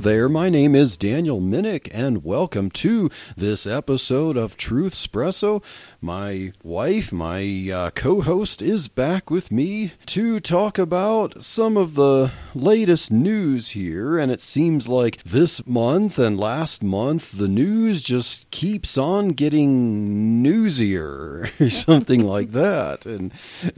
There. My name is Daniel Minnick, and welcome to this episode of Truth Espresso. My wife, my uh, co host, is back with me to talk about some of the latest news here. And it seems like this month and last month, the news just keeps on getting newsier, something like that. And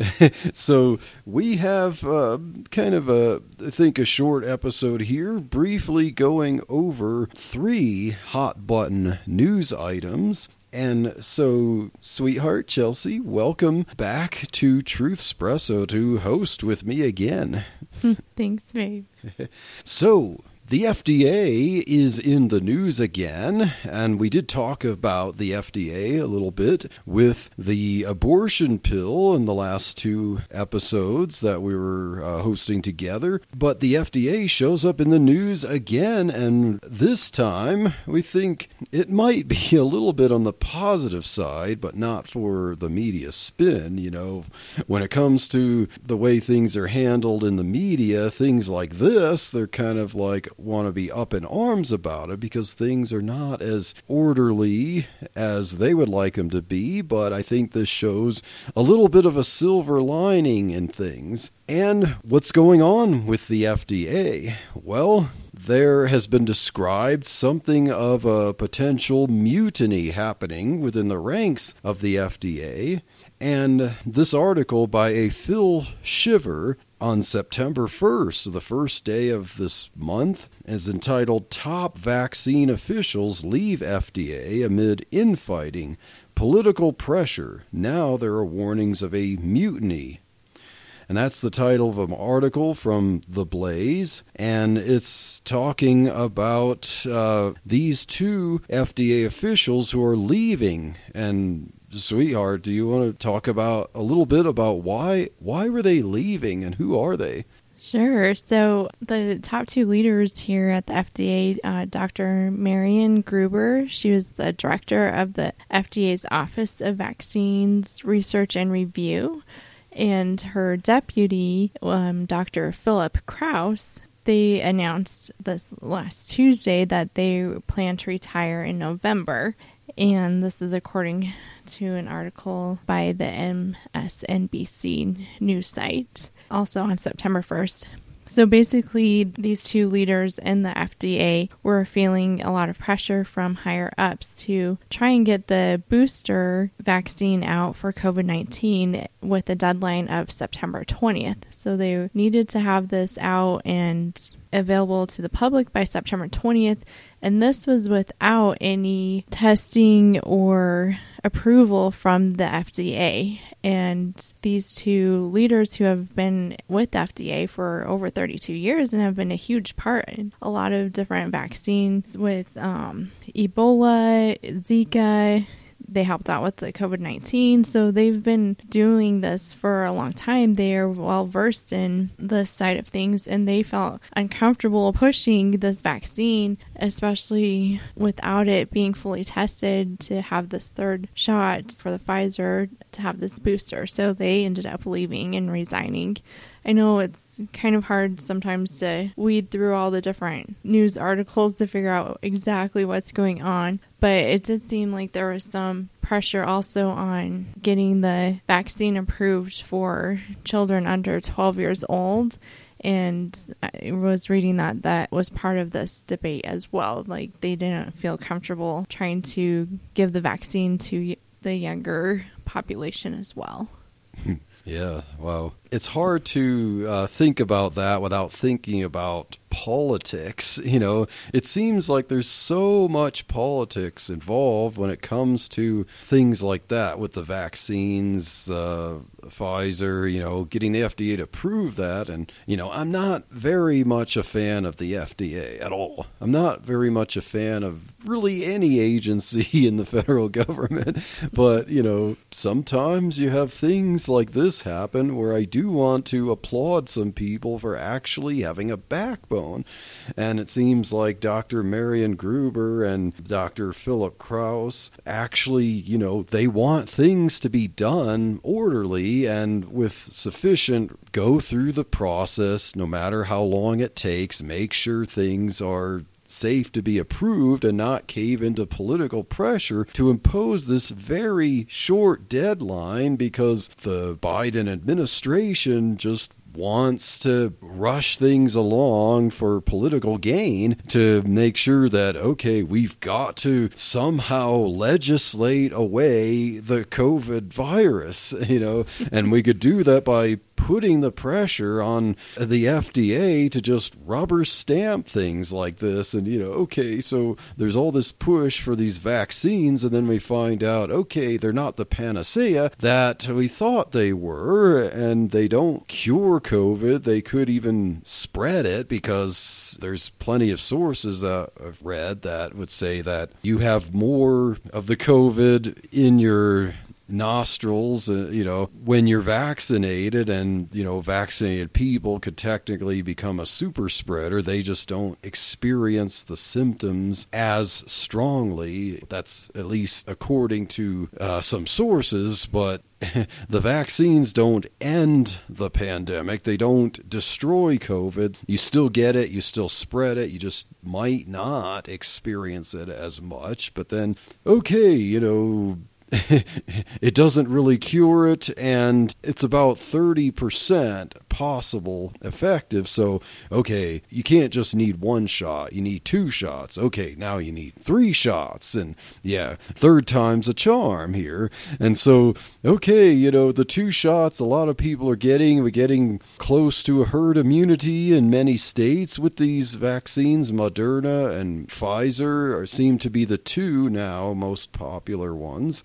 so we have uh, kind of a, I think, a short episode here, briefly going over three hot button news items. And so, sweetheart Chelsea, welcome back to Truth Espresso to host with me again. Thanks, babe. So, the FDA is in the news again, and we did talk about the FDA a little bit with the abortion pill in the last two episodes that we were uh, hosting together. But the FDA shows up in the news again, and this time we think it might be a little bit on the positive side, but not for the media spin. You know, when it comes to the way things are handled in the media, things like this, they're kind of like want to be up in arms about it because things are not as orderly as they would like them to be. But I think this shows a little bit of a silver lining in things. And what's going on with the FDA? Well, there has been described something of a potential mutiny happening within the ranks of the FDA. And this article by a Phil Shiver on September 1st, the first day of this month, is entitled Top Vaccine Officials Leave FDA Amid Infighting, Political Pressure. Now there are warnings of a mutiny. And that's the title of an article from The Blaze. And it's talking about uh, these two FDA officials who are leaving. And sweetheart, do you want to talk about a little bit about why why were they leaving and who are they? Sure. So, the top two leaders here at the FDA, uh, Dr. Marion Gruber, she was the director of the FDA's Office of Vaccines Research and Review, and her deputy, um, Dr. Philip Krause. They announced this last Tuesday that they plan to retire in November. And this is according to an article by the MSNBC news site, also on September 1st. So basically, these two leaders in the FDA were feeling a lot of pressure from higher ups to try and get the booster vaccine out for COVID 19 with a deadline of September 20th. So they needed to have this out and available to the public by September 20th. And this was without any testing or approval from the FDA. And these two leaders who have been with FDA for over 32 years and have been a huge part in a lot of different vaccines with um, Ebola, Zika, they helped out with the COVID 19. So they've been doing this for a long time. They are well versed in this side of things and they felt uncomfortable pushing this vaccine, especially without it being fully tested to have this third shot for the Pfizer to have this booster. So they ended up leaving and resigning. I know it's kind of hard sometimes to weed through all the different news articles to figure out exactly what's going on, but it did seem like there was some pressure also on getting the vaccine approved for children under 12 years old. And I was reading that that was part of this debate as well. Like they didn't feel comfortable trying to give the vaccine to the younger population as well. Yeah, wow. It's hard to uh, think about that without thinking about politics. You know, it seems like there's so much politics involved when it comes to things like that with the vaccines, uh, Pfizer, you know, getting the FDA to approve that. And, you know, I'm not very much a fan of the FDA at all. I'm not very much a fan of really any agency in the federal government. But, you know, sometimes you have things like this happen where I do want to applaud some people for actually having a backbone. And it seems like Dr. Marion Gruber and Dr. Philip Krause actually, you know, they want things to be done orderly and with sufficient go through the process, no matter how long it takes, make sure things are safe to be approved and not cave into political pressure to impose this very short deadline because the Biden administration just wants to rush things along for political gain to make sure that, okay, we've got to somehow legislate away the COVID virus, you know, and we could do that by putting the pressure on the FDA to just rubber stamp things like this. And, you know, okay, so there's all this push for these vaccines, and then we find out, okay, they're not the panacea that we thought they were, and they don't cure COVID. They could even spread it because there's plenty of sources that I've read that would say that you have more of the COVID in your nostrils, uh, you know, when you're vaccinated and, you know, vaccinated people could technically become a super spreader. They just don't experience the symptoms as strongly. That's at least according to uh, some sources, but the vaccines don't end the pandemic. They don't destroy COVID. You still get it, you still spread it, you just might not experience it as much. But then, okay, you know, it doesn't really cure it, and it's about 30% possible effective. So, okay, you can't just need one shot, you need two shots. Okay, now you need three shots, and yeah, third time's a charm here. And so, okay, you know, the two shots a lot of people are getting, we're getting close to a herd immunity in many states with these vaccines. Moderna and Pfizer are, seem to be the two now most popular ones.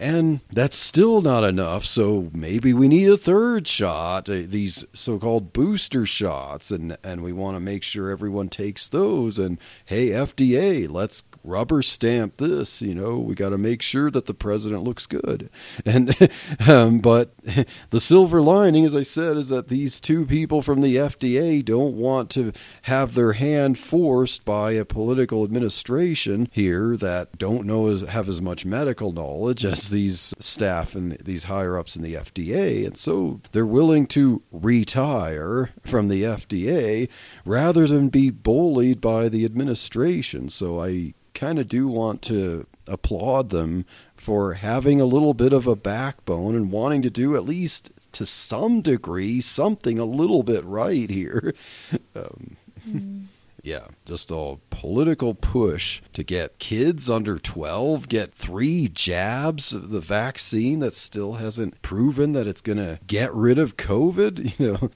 And that's still not enough. So maybe we need a third shot, uh, these so called booster shots, and, and we want to make sure everyone takes those. And hey, FDA, let's rubber stamp this. You know, we got to make sure that the president looks good. And um, but the silver lining, as I said, is that these two people from the FDA don't want to have their hand forced by a political administration here that don't know as, have as much medical knowledge as these staff and these higher ups in the FDA, and so they're willing to retire from the FDA rather than be bullied by the administration. So I kind of do want to applaud them for having a little bit of a backbone and wanting to do at least to some degree something a little bit right here. um, mm. Yeah, just a political push to get kids under 12 get three jabs of the vaccine that still hasn't proven that it's going to get rid of COVID. You know,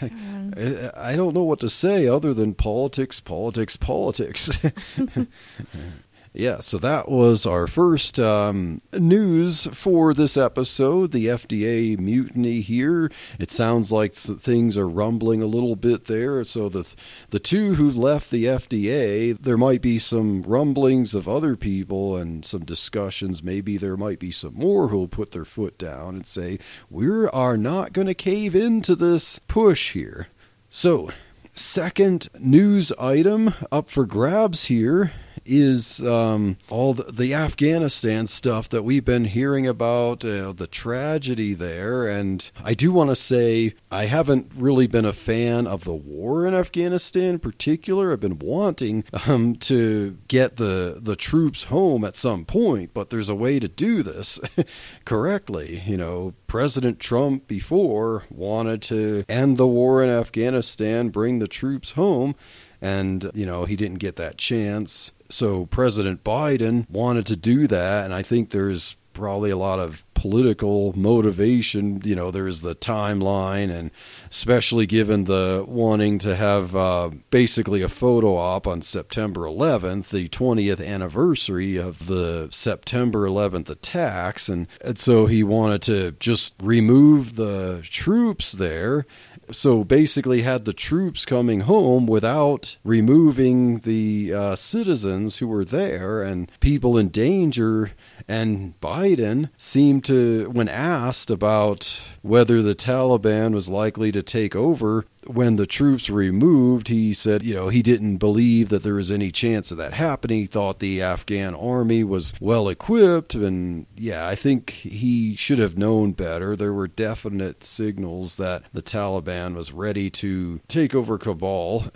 mm. I don't know what to say other than politics, politics, politics. Yeah, so that was our first um, news for this episode. The FDA mutiny here. It sounds like things are rumbling a little bit there. So the the two who left the FDA, there might be some rumblings of other people and some discussions. Maybe there might be some more who'll put their foot down and say we are not going to cave into this push here. So. Second news item up for grabs here is um, all the, the, Afghanistan stuff that we've been hearing about, uh, the tragedy there. And I do want to say I haven't really been a fan of the war in Afghanistan in particular. I've been wanting um, to get the, the troops home at some point, but there's a way to do this correctly. You know, President Trump before wanted to end the war in Afghanistan, bring the troops home and you know he didn't get that chance so President Biden wanted to do that, and I think there's probably a lot of political motivation. You know, there's the timeline, and especially given the wanting to have uh, basically a photo op on September 11th, the 20th anniversary of the September 11th attacks, and, and so he wanted to just remove the troops there so basically had the troops coming home without removing the uh, citizens who were there and people in danger and Biden seemed to when asked about whether the Taliban was likely to take over when the troops were removed, he said, you know, he didn't believe that there was any chance of that happening. He thought the Afghan army was well equipped. And yeah, I think he should have known better. There were definite signals that the Taliban was ready to take over Kabul.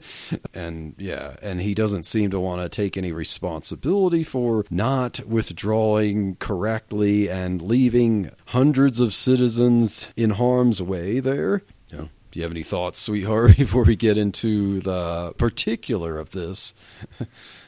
and yeah, and he doesn't seem to want to take any responsibility for not withdrawing correctly and leaving hundreds of citizens in harm's way there. Do you have any thoughts, sweetheart, before we get into the particular of this?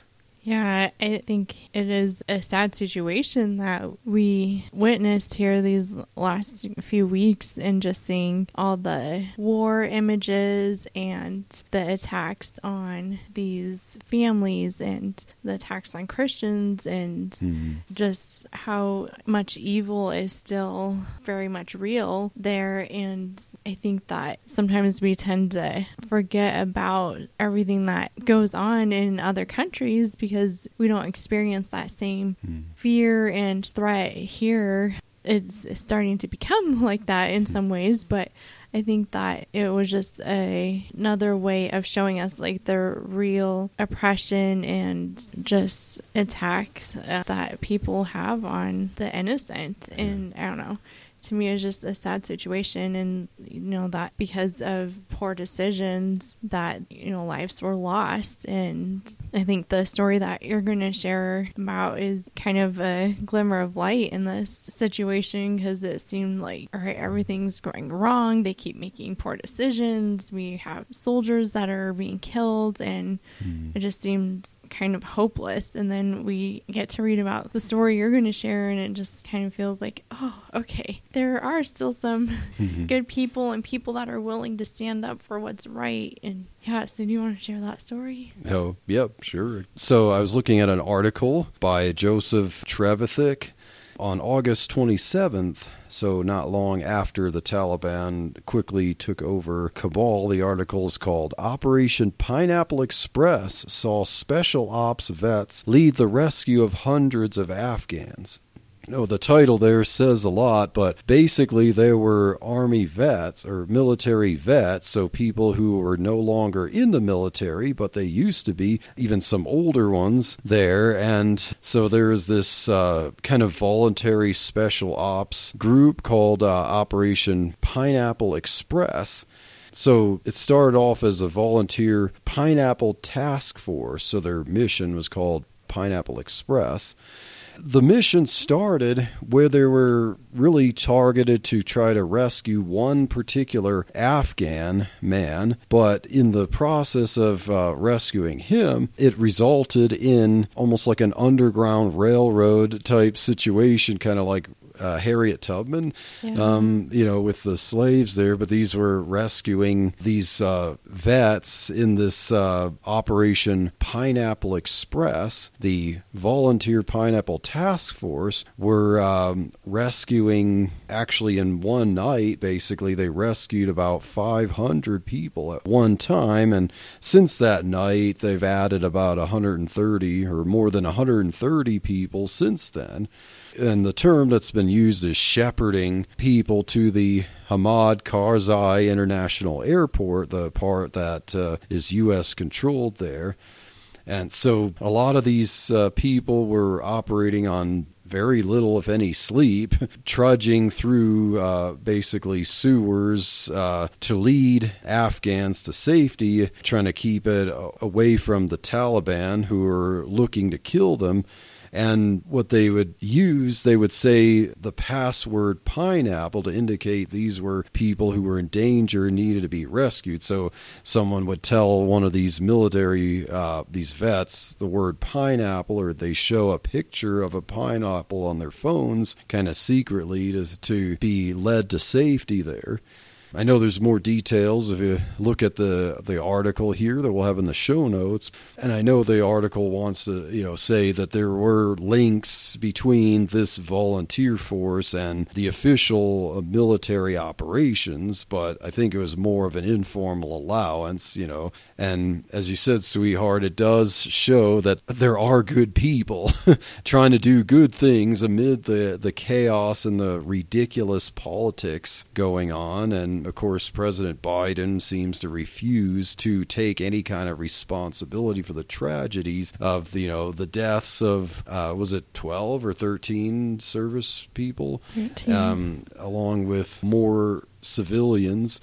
Yeah, I think it is a sad situation that we witnessed here these last few weeks and just seeing all the war images and the attacks on these families and the attacks on Christians and mm-hmm. just how much evil is still very much real there. And I think that sometimes we tend to forget about everything that goes on in other countries because because we don't experience that same mm. fear and threat here. It's starting to become like that in some ways, but I think that it was just a, another way of showing us like the real oppression and just attacks uh, that people have on the innocent. And I don't know to me is just a sad situation and you know that because of poor decisions that you know lives were lost. And i think the story that you're going to share about is kind of a glimmer of light in this situation because it seemed like all right everything's going wrong. They keep making poor decisions. We have soldiers that are being killed and mm. it just seemed kind of hopeless. And then we get to read about the story you're going to share, and it just kind of feels like, oh, okay, there are still some mm-hmm. good people and people that are willing to stand up for what's right. And yeah, so do you want to share that story? Oh, yep, sure. So I was looking at an article by Joseph Trevithick on August 27th, so not long after the Taliban quickly took over Kabul, the article is called Operation Pineapple Express saw special ops vets lead the rescue of hundreds of Afghans. No, the title there says a lot, but basically they were army vets or military vets, so people who were no longer in the military, but they used to be, even some older ones there. And so there is this uh, kind of voluntary special ops group called uh, Operation Pineapple Express. So it started off as a volunteer pineapple task force, so their mission was called Pineapple Express the mission started where they were really targeted to try to rescue one particular Afghan man, but in the process of uh, rescuing him, it resulted in almost like an underground railroad type situation, kind of like uh, Harriet Tubman, yeah. um, you know, with the slaves there, but these were rescuing these uh, vets in this uh, Operation Pineapple Express. The Volunteer Pineapple Task Force were um, rescuing, actually, in one night, basically, they rescued about 500 people at one time. And since that night, they've added about 130 or more than 130 people since then. And the term that's been used is shepherding people to the Hamid Karzai International Airport, the part that uh, is U.S. controlled there. And so a lot of these uh, people were operating on very little, if any, sleep, trudging through uh, basically sewers uh, to lead Afghans to safety, trying to keep it away from the Taliban who are looking to kill them And what they would use, they would say the password pineapple to indicate these were people who were in danger and needed to be rescued. So someone would tell one of these military, uh, these vets, the word pineapple, or they show a picture of a pineapple on their phones, kind of secretly to, to be led to safety there. I know there's more details if you look at the the article here that we'll have in the show notes. And I know the article wants to, you know, say that there were links between this volunteer force and the official uh, military operations, but I think it was more of an informal allowance, you know. And as you said, sweetheart, it does show that there are good people trying to do good things amid the the chaos and the ridiculous politics going on and of course, President Biden seems to refuse to take any kind of responsibility for the tragedies of, you know, the deaths of, uh, was it 12 or 13 service people? 13. Um, along with more civilians.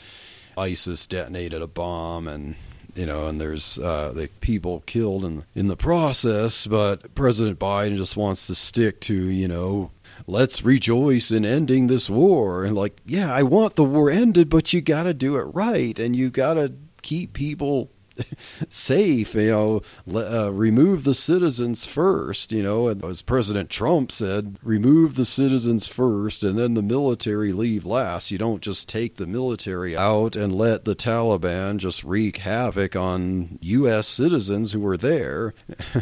ISIS detonated a bomb and you know, and there's uh, the people killed in in the process. But President Biden just wants to stick to you know let's rejoice in ending this war. And like, yeah, I want the war ended, but you got to do it right, and you got to keep people safe, you know, uh, remove the citizens first, you know, and as President Trump said, remove the citizens first and then the military leave last. You don't just take the military out and let the Taliban just wreak havoc on U.S. citizens who are there.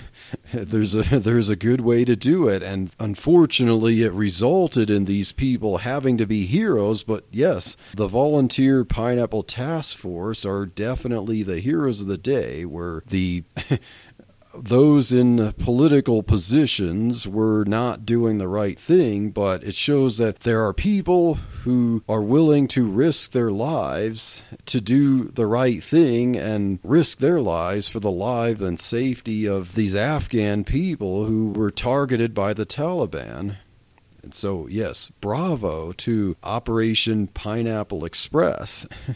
there's a there's a good way to do it, and unfortunately, it resulted in these people having to be heroes. But yes, the volunteer Pineapple Task Force are definitely the heroes of the day where the those in political positions were not doing the right thing, but it shows that there are people who are willing to risk their lives to do the right thing and risk their lives for the life and safety of these Afghan people who were targeted by the Taliban. And so, yes, bravo to Operation Pineapple Express.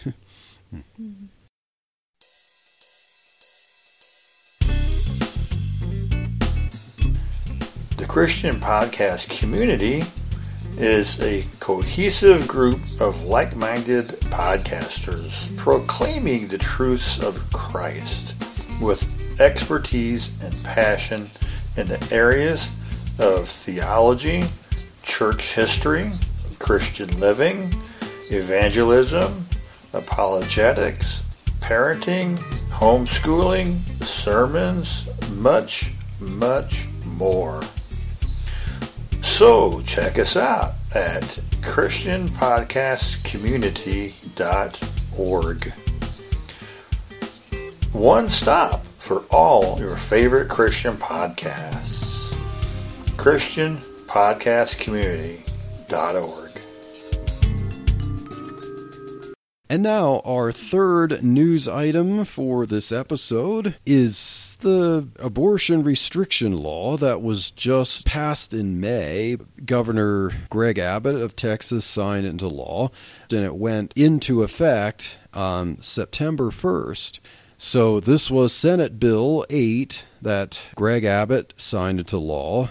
mm-hmm. The Christian podcast community is a cohesive group of like minded podcasters proclaiming the truths of Christ with expertise and passion in the areas of theology, church history, Christian living, evangelism, apologetics, parenting, homeschooling, sermons, much, much more. So check us out at ChristianPodcastCommunity.org. One stop for all your favorite Christian podcasts. ChristianPodcastCommunity.org. And now, our third news item for this episode is the abortion restriction law that was just passed in May. Governor Greg Abbott of Texas signed it into law, and it went into effect on September 1st. So, this was Senate Bill 8 that Greg Abbott signed into law.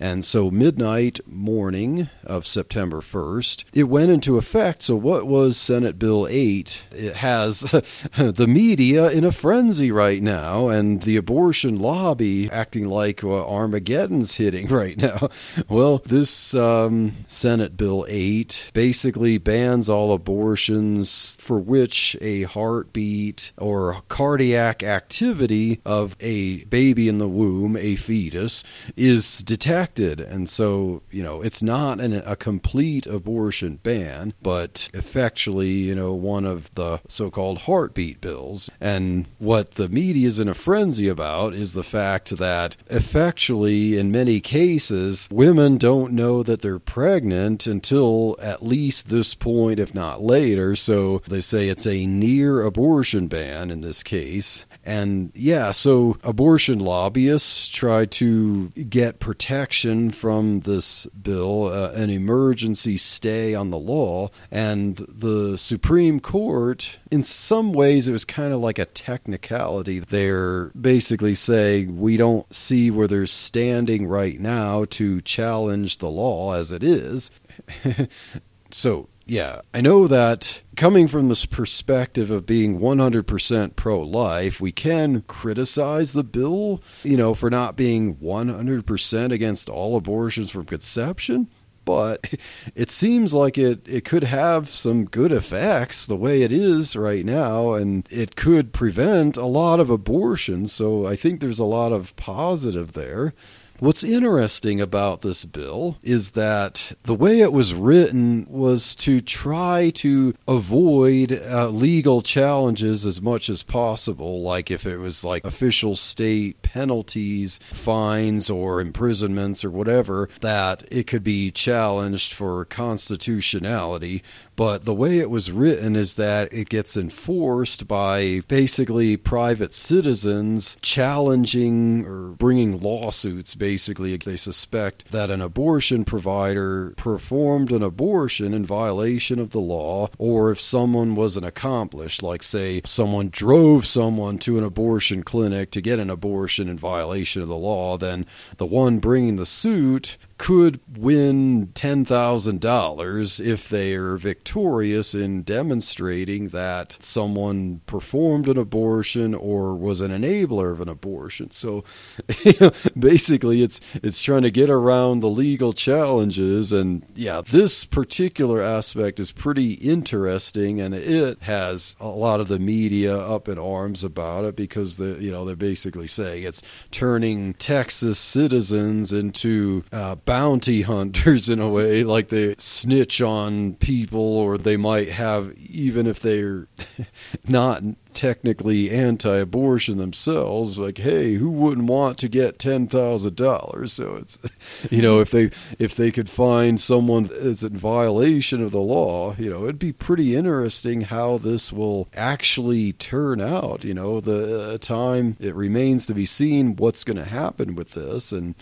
And so, midnight morning of September 1st, it went into effect. So, what was Senate Bill 8? It has the media in a frenzy right now, and the abortion lobby acting like uh, Armageddon's hitting right now. Well, this um, Senate Bill 8 basically bans all abortions for which a heartbeat or cardiac activity of a baby in the womb, a fetus, is detected and so, you know, it's not an, a complete abortion ban, but effectually, you know, one of the so called heartbeat bills. And what the media is in a frenzy about is the fact that effectually, in many cases, women don't know that they're pregnant until at least this point, if not later. So they say it's a near abortion ban in this case. And yeah, so abortion lobbyists try to get protection from this bill, uh, an emergency stay on the law. And the Supreme Court, in some ways, it was kind of like a technicality. They're basically saying we don't see where they're standing right now to challenge the law as it is. so yeah, I know that coming from this perspective of being 100% pro life, we can criticize the bill, you know, for not being 100% against all abortions from conception. But it seems like it, it could have some good effects the way it is right now, and it could prevent a lot of abortions. So I think there's a lot of positive there. What's interesting about this bill is that the way it was written was to try to avoid uh, legal challenges as much as possible, like if it was like official state penalties, fines, or imprisonments or whatever, that it could be challenged for constitutionality. But the way it was written is that it gets enforced by basically private citizens challenging or bringing lawsuits. Basically, if they suspect that an abortion provider performed an abortion in violation of the law, or if someone was an accomplice, like, say, someone drove someone to an abortion clinic to get an abortion in violation of the law, then the one bringing the suit could win $10,000 if they are victorious in demonstrating that someone performed an abortion or was an enabler of an abortion. So basically it's it's trying to get around the legal challenges and yeah, this particular aspect is pretty interesting and it has a lot of the media up in arms about it because the you know they're basically saying it's turning Texas citizens into uh, bounty hunters in a way, like they snitch on people, or they might have, even if they're not technically anti-abortion themselves like hey who wouldn't want to get $10,000 so it's you know if they if they could find someone that's in violation of the law you know it'd be pretty interesting how this will actually turn out you know the uh, time it remains to be seen what's going to happen with this. And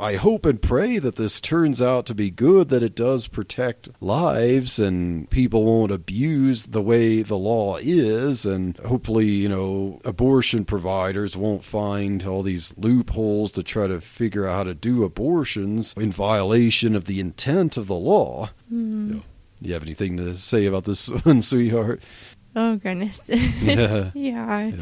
I hope and pray that this turns out to be good, that it does protect lives and people won't abuse the way the law is. And hopefully, you know, abortion providers won't find all these loopholes to try to figure out how to do abortions in violation of the intent of the law. Mm. You, know, you have anything to say about this one, sweetheart? Oh goodness. yeah. yeah.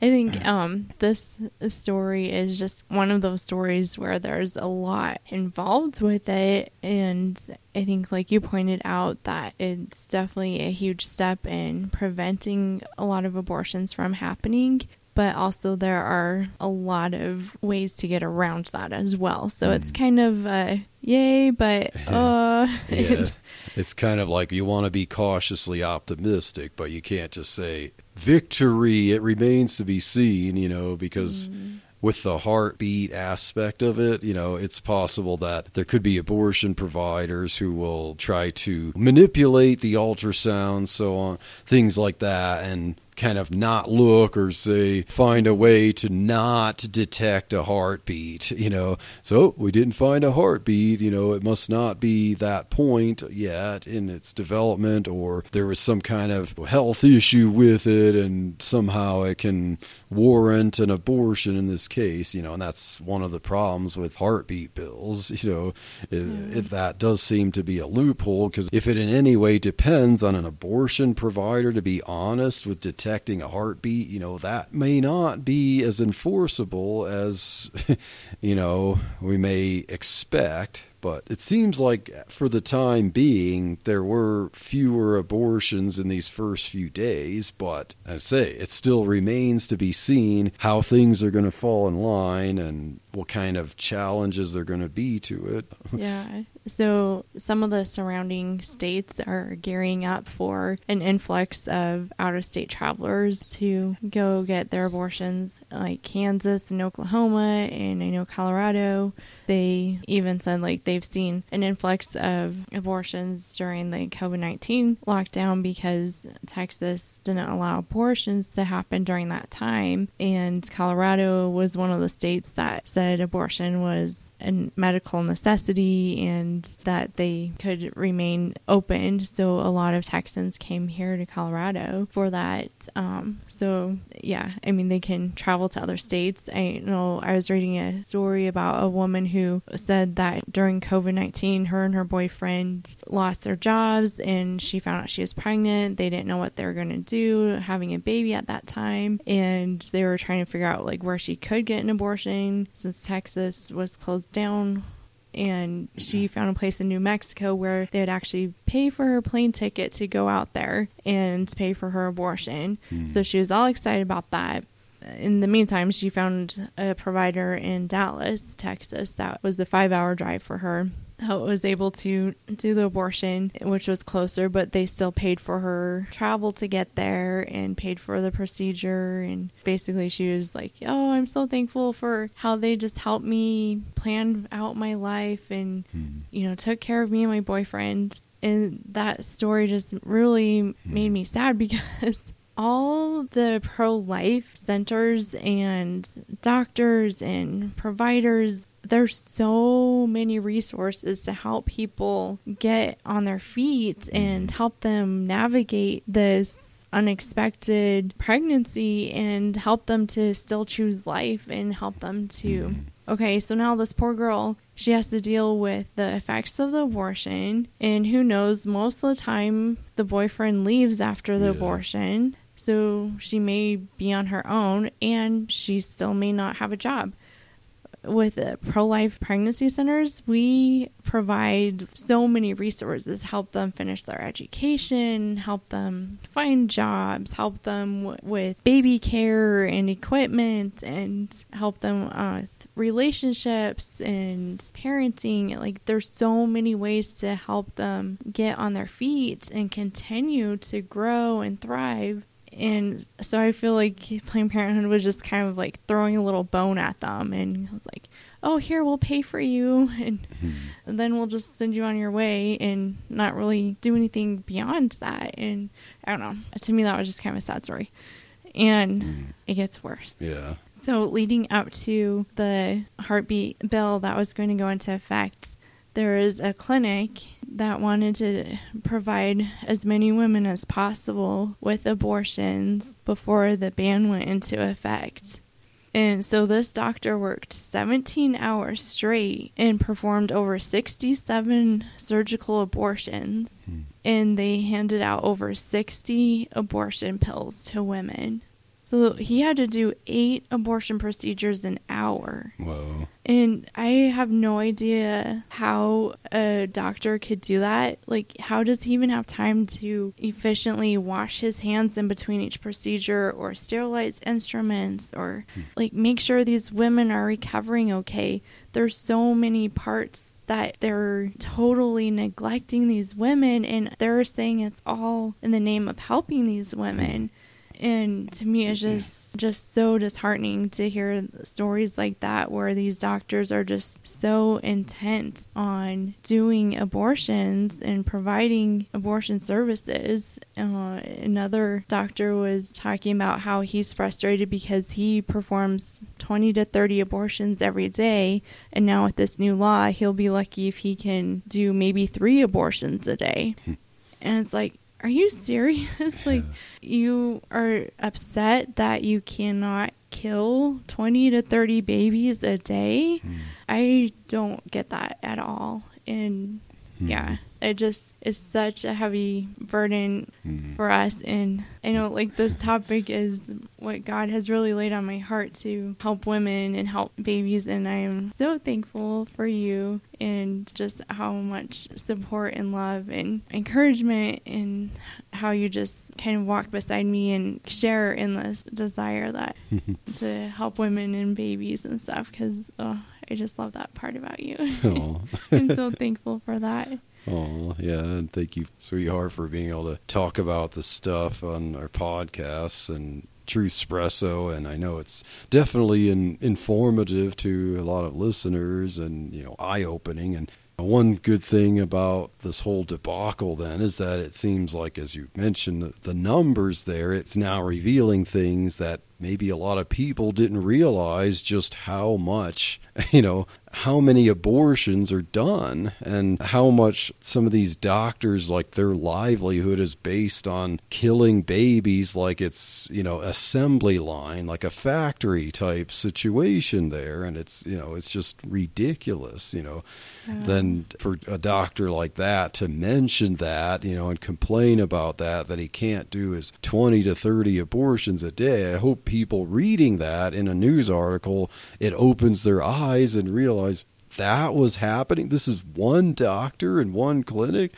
I think um, this story is just one of those stories where there's a lot involved with it and I think like you pointed out that it's definitely a huge step in preventing a lot of abortions from happening but also there are a lot of ways to get around that as well. So mm. it's kind of uh, yay, but uh, yeah. it's kind of like you want to be cautiously optimistic, but you can't just say victory. It remains to be seen, you know, because. Mm with the heartbeat aspect of it, you know, it's possible that there could be abortion providers who will try to manipulate the ultrasound, so on, things like that, and kind of not look or say find a way to not detect a heartbeat you know. So we didn't find a heartbeat you know it must not be that point yet in its development or there was some kind of health issue with it and somehow it can warrant an abortion in this case you know and that's one of the problems with heartbeat bills you know it, mm. it, that does seem to be a loophole because if it in any way depends on an abortion provider to be honest with detecting detecting a heartbeat, you know, that may not be as enforceable as, you know, we may expect. But it seems like for the time being, there were fewer abortions in these first few days. But I say, it still remains to be seen how things are going to fall in line and what kind of challenges there are going to be to it. yeah. So some of the surrounding states are gearing up for an influx of out of state travelers to go get their abortions, like Kansas and Oklahoma, and I know Colorado. They even said like they've seen an influx of abortions during the COVID 19 lockdown because Texas didn't allow abortions to happen during that time. And Colorado was one of the states that said abortion was a medical necessity and that they could remain open. So a lot of Texans came here to Colorado for that. Um, so yeah, I mean they can travel to other states. I know I was reading a story about a woman who said that during COVID nineteen, her and her boyfriend lost their jobs, and she found out she was pregnant. They didn't know what they were going to do, having a baby at that time, and they were trying to figure out like where she could get an abortion since Texas was closed down and she found a place in New Mexico where they'd actually pay for her plane ticket to go out there and pay for her abortion. Hmm. So she was all excited about that. In the meantime, she found a provider in Dallas, Texas, that was the five hour drive for her. Was able to do the abortion, which was closer, but they still paid for her travel to get there and paid for the procedure. And basically, she was like, Oh, I'm so thankful for how they just helped me plan out my life and, hmm. you know, took care of me and my boyfriend. And that story just really hmm. made me sad because all the pro life centers and doctors and providers there's so many resources to help people get on their feet mm-hmm. and help them navigate this unexpected pregnancy and help them to still choose life and help them to mm-hmm. okay so now this poor girl she has to deal with the effects of the abortion and who knows most of the time the boyfriend leaves after the Yeah. abortion so she may be on her own and she still may not have a job with uh, pro-life pregnancy centers we provide so many resources help them finish their education help them find jobs help them w- with baby care and equipment and help them uh, with relationships and parenting. Like there's so many ways to help them get on their feet and continue to grow and thrive and so I feel like Planned Parenthood was just kind of like throwing a little bone at them and I was like, oh, here, we'll pay for you. And, and then we'll just send you on your way and not really do anything beyond that. And I don't know. To me, that was just kind of a sad story. And hmm. it gets worse. Yeah. So, leading up to the heartbeat bill that was going to go into effect, there is a clinic that wanted to provide as many women as possible with abortions before the ban went into effect. And so this doctor worked 17 hours straight and performed over 67 surgical abortions. Hmm. And they handed out over 60 abortion pills to women. So he had to do eight abortion procedures an hour. Whoa. And I have no idea how a doctor could do that. Like, how does he even have time to efficiently wash his hands in between each procedure or sterilize instruments or hmm. like make sure these women are recovering okay? There's so many parts that they're totally neglecting these women and they're saying it's all in the name of helping these women and to me it's just just so disheartening to hear stories like that where these doctors are just so intent on doing abortions and providing abortion services. Uh, another doctor was talking about how he's frustrated because he performs 20 to 30 abortions every day. And now with this new law he'll be lucky if he can do maybe three abortions a day. And it's like are you serious? like, you are upset that you cannot kill 20 to 30 babies a day? Hmm. I don't get that at all. And yeah, hmm. It just is such a heavy burden mm-hmm. for us. And I know, like, this topic is what God has really laid on my heart to help women and help babies. And I am so thankful for you and just how much support and love and encouragement and how you just kind of walk beside me and share in this desire that to help women and babies and stuff because oh, I just love that part about you. I'm so thankful for that. Oh, yeah. And thank you, sweetheart, for being able to talk about the stuff on our podcasts and Truth Espresso. And I know it's definitely in, informative to a lot of listeners and, you know, eye opening. And one good thing about this whole debacle then is that it seems like, as you mentioned, the numbers there, it's now revealing things that maybe a lot of people didn't realize just how much, you know, how many abortions are done and how much some of these doctors like their livelihood is based on killing babies like it's you know assembly line like a factory type situation there. And it's you know it's just ridiculous you know. Then for a doctor like that to mention that you know and complain about that that he can't do his 20 to 30 abortions a day i hope people reading that in a news article, it opens their eyes and realize that was happening. This is one doctor in one clinic.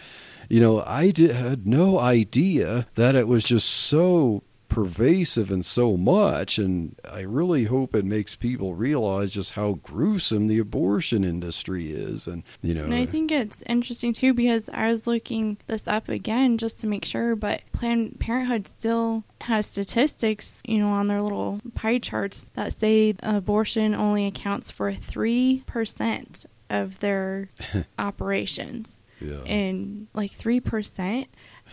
You know, I did, had no idea that it was just so pervasive and so much and I really hope it makes people realize just how gruesome the abortion industry is and you know And I think it's interesting too because I was looking this up again just to make sure but Planned Parenthood still has statistics, you know, on their little pie charts that say abortion only accounts for 3% of their operations. Yeah. And like 3%,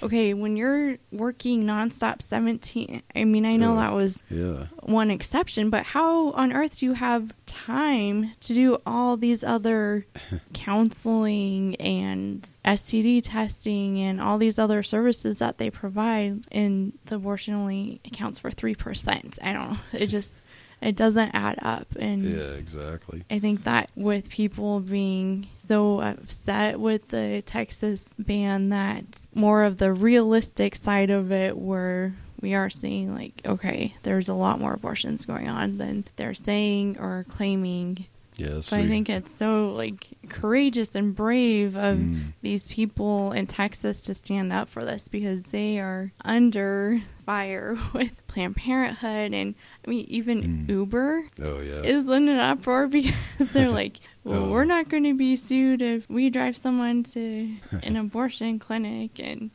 okay, when you're working nonstop 17, I mean, I know Yeah. that was yeah. one exception, but how on earth do you have time to do all these other counseling and STD testing and all these other services that they provide? And the abortion only accounts for 3%. I don't know. It just, it doesn't add up. And Yeah, exactly. I think that with people being so upset with the Texas ban, that more of the realistic side of it, where we are seeing like, okay, there's a lot more abortions going on than they're saying or claiming. Yes. But I think it's so like courageous and brave of mm. these people in Texas to stand up for this because they are under fire with Planned Parenthood and I mean even mm. Uber Oh yeah. is in an uproar because they're like, well, Oh. we're not going to be sued if we drive someone to an abortion clinic. And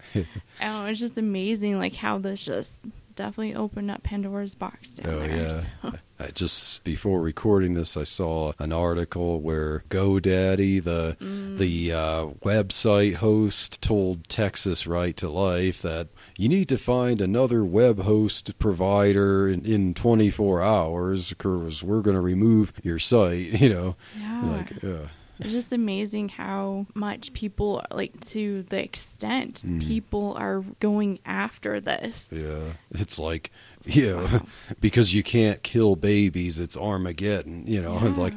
oh, it's just amazing, like how this just definitely opened up Pandora's box down Oh there. yeah. so. I just before recording this, I saw an article where GoDaddy, the the uh, website host, told Texas Right to Life that you need to find another web host provider in, in 24 hours because we're going to remove your site. You know, Yeah. like uh, It's just amazing how much people, like to the extent mm-hmm. people are going after this. yeah, it's like yeah, know, because you can't kill babies, it's Armageddon. You know, and like.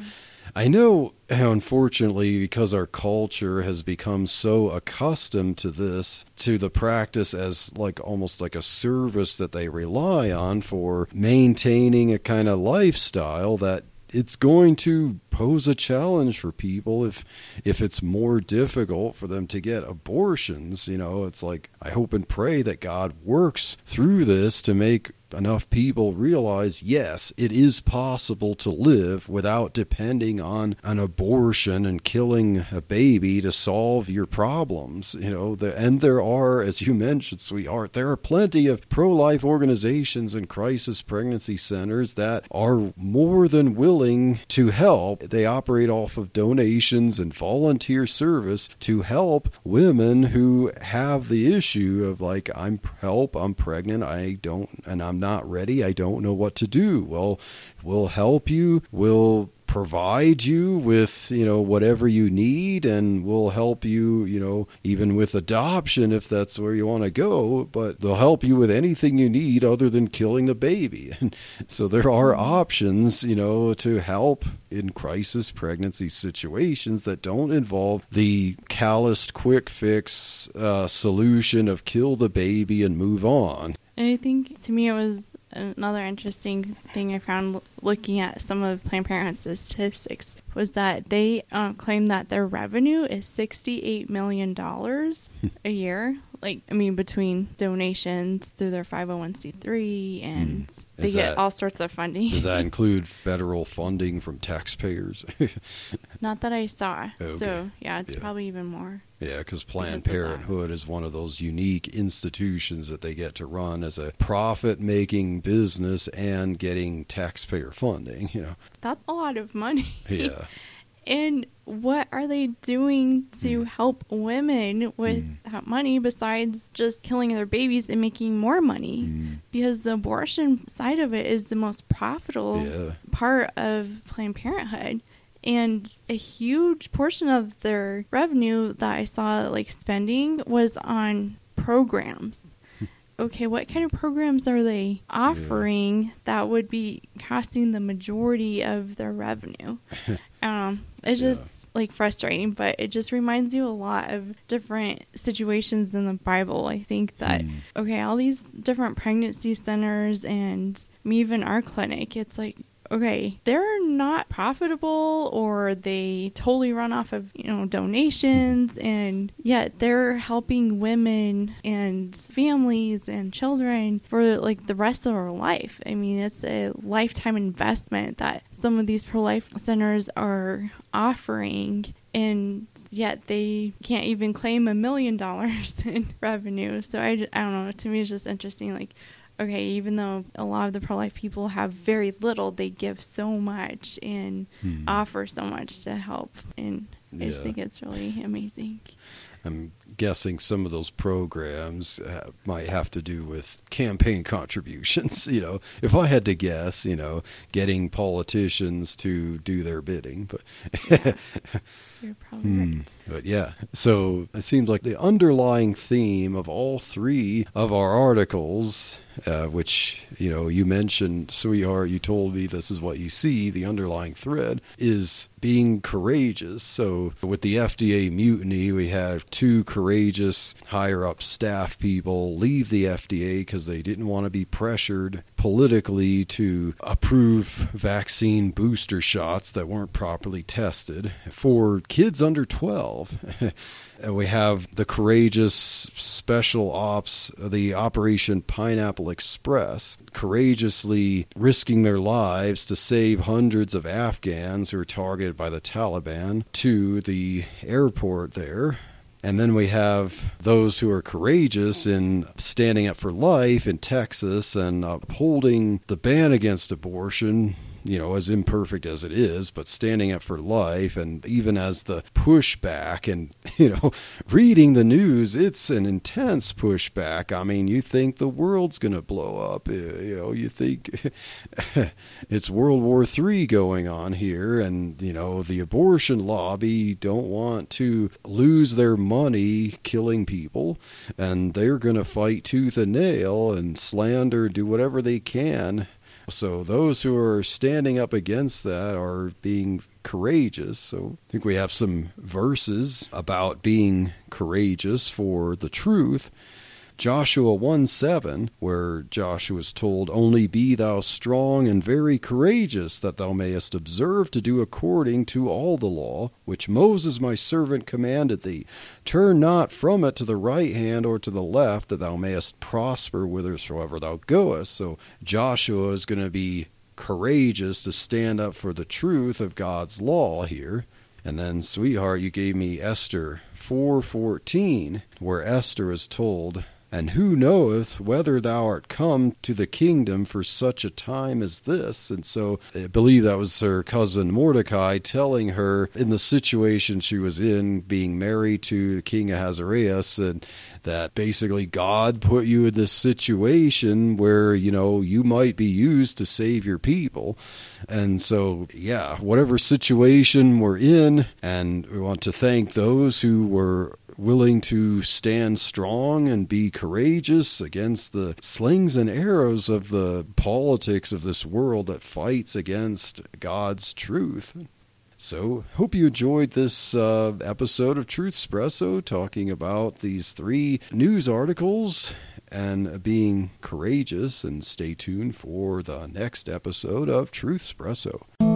I know how unfortunately because our culture has become so accustomed to this to the practice as like almost like a service that they rely on for maintaining a kind of lifestyle that it's going to pose a challenge for people if if it's more difficult for them to get abortions. You know it's like i hope and pray that god works through this to make enough people realize yes it is possible to live without depending on an abortion and killing a baby to solve your problems you know the, and there are as you mentioned sweetheart there are plenty of pro-life organizations and crisis pregnancy centers that are more than willing to help. They operate off of donations and volunteer service to help women who have the issue of like I'm help, I'm pregnant, I don't and I'm not ready, I don't know what to do. Well, we'll help you, we'll provide you with you know whatever you need and we'll help you you know even with adoption if that's where you want to go but they'll help you with anything you need other than killing the baby. And so there are options you know to help in crisis pregnancy situations that don't involve the calloused quick fix uh, solution of kill the baby and move on And I think to me it was another interesting thing I found looking at some of Planned Parenthood statistics was that they uh, claim that their revenue is $68 million a year. Like, I mean, between donations through their 501c3 and mm. they get that, all sorts of funding. Does that include federal funding from taxpayers? Not that I saw. Okay. So, yeah, it's yeah. probably even more. Yeah, because Planned Parenthood is one of those unique institutions that they get to run as a profit making business and getting taxpayer funding, you know. That's a lot of money. Yeah. and what are they doing to mm. help women with mm. that money besides just killing their babies and making more money? Mm. Because the abortion side of it is the most profitable yeah. part of Planned Parenthood and a huge portion of their revenue that I saw like spending was on programs. Okay, what kind of programs are they offering yeah. that would be costing the majority of their revenue? um, it's just yeah. like frustrating, but it just reminds you a lot of different situations in the Bible. I think that mm. okay, all these different pregnancy centers and even our clinic, it's like okay, they're not profitable or they totally run off of, you know, donations and yet they're helping women and families and children for like the rest of their life. I mean, it's a lifetime investment that some of these pro life centers are offering and yet they can't even claim a million dollars in revenue. So I, I don't know. To me, it's just interesting. Like, okay, even though a lot of the pro life people have very little, they give so much and hmm. offer so much to help. And I yeah. just think it's really amazing. I'm guessing some of those programs uh, might have to do with campaign contributions. You know, if I had to guess, you know, getting politicians to do their bidding. But you're probably hmm. right. But yeah, so it seems like the underlying theme of all three of our articles uh, which you know you mentioned, sweetheart. You told me this is what you see. The underlying thread is being courageous. So with the FDA mutiny, we had two courageous higher up staff people leave the FDA because they didn't want to be pressured politically to approve vaccine booster shots that weren't properly tested for kids under 12. we have the courageous special ops, the Operation Pineapple Express, courageously risking their lives to save hundreds of Afghans who were targeted by the Taliban to the airport there. And then we have those who are courageous in standing up for life in Texas and upholding the ban against abortion you know, as imperfect as it is, but standing up for life, and even as the pushback, and you know, reading the news, it's an intense pushback. I mean, you think the world's going to blow up, you know, you think it's World War III going on here, and you know, the abortion lobby don't want to lose their money killing people, and they're going to fight tooth and nail and slander, do whatever they can so those who are standing up against that are being courageous. So I think we have some verses about being courageous for the truth. Joshua 1 7, where Joshua is told, Only be thou strong and very courageous, that thou mayest observe to do according to all the law, which Moses my servant commanded thee. Turn not from it to the right hand or to the left, that thou mayest prosper whithersoever thou goest. So Joshua is going to be courageous to stand up for the truth of God's law here. And then, sweetheart, you gave me Esther 4:14, where Esther is told, and who knoweth whether thou art come to the kingdom for such a time as this? And so I believe that was her cousin Mordecai telling her in the situation she was in, being married to the King Ahasuerus, and that basically God put you in this situation where, you know, you might be used to save your people. And so, yeah, whatever situation we're in, and we want to thank those who were willing to stand strong and be courageous against the slings and arrows of the politics of this world that fights against God's truth. So, hope you enjoyed this uh, episode of Truth Espresso talking about these three news articles and being courageous. And stay tuned for the next episode of Truth Espresso.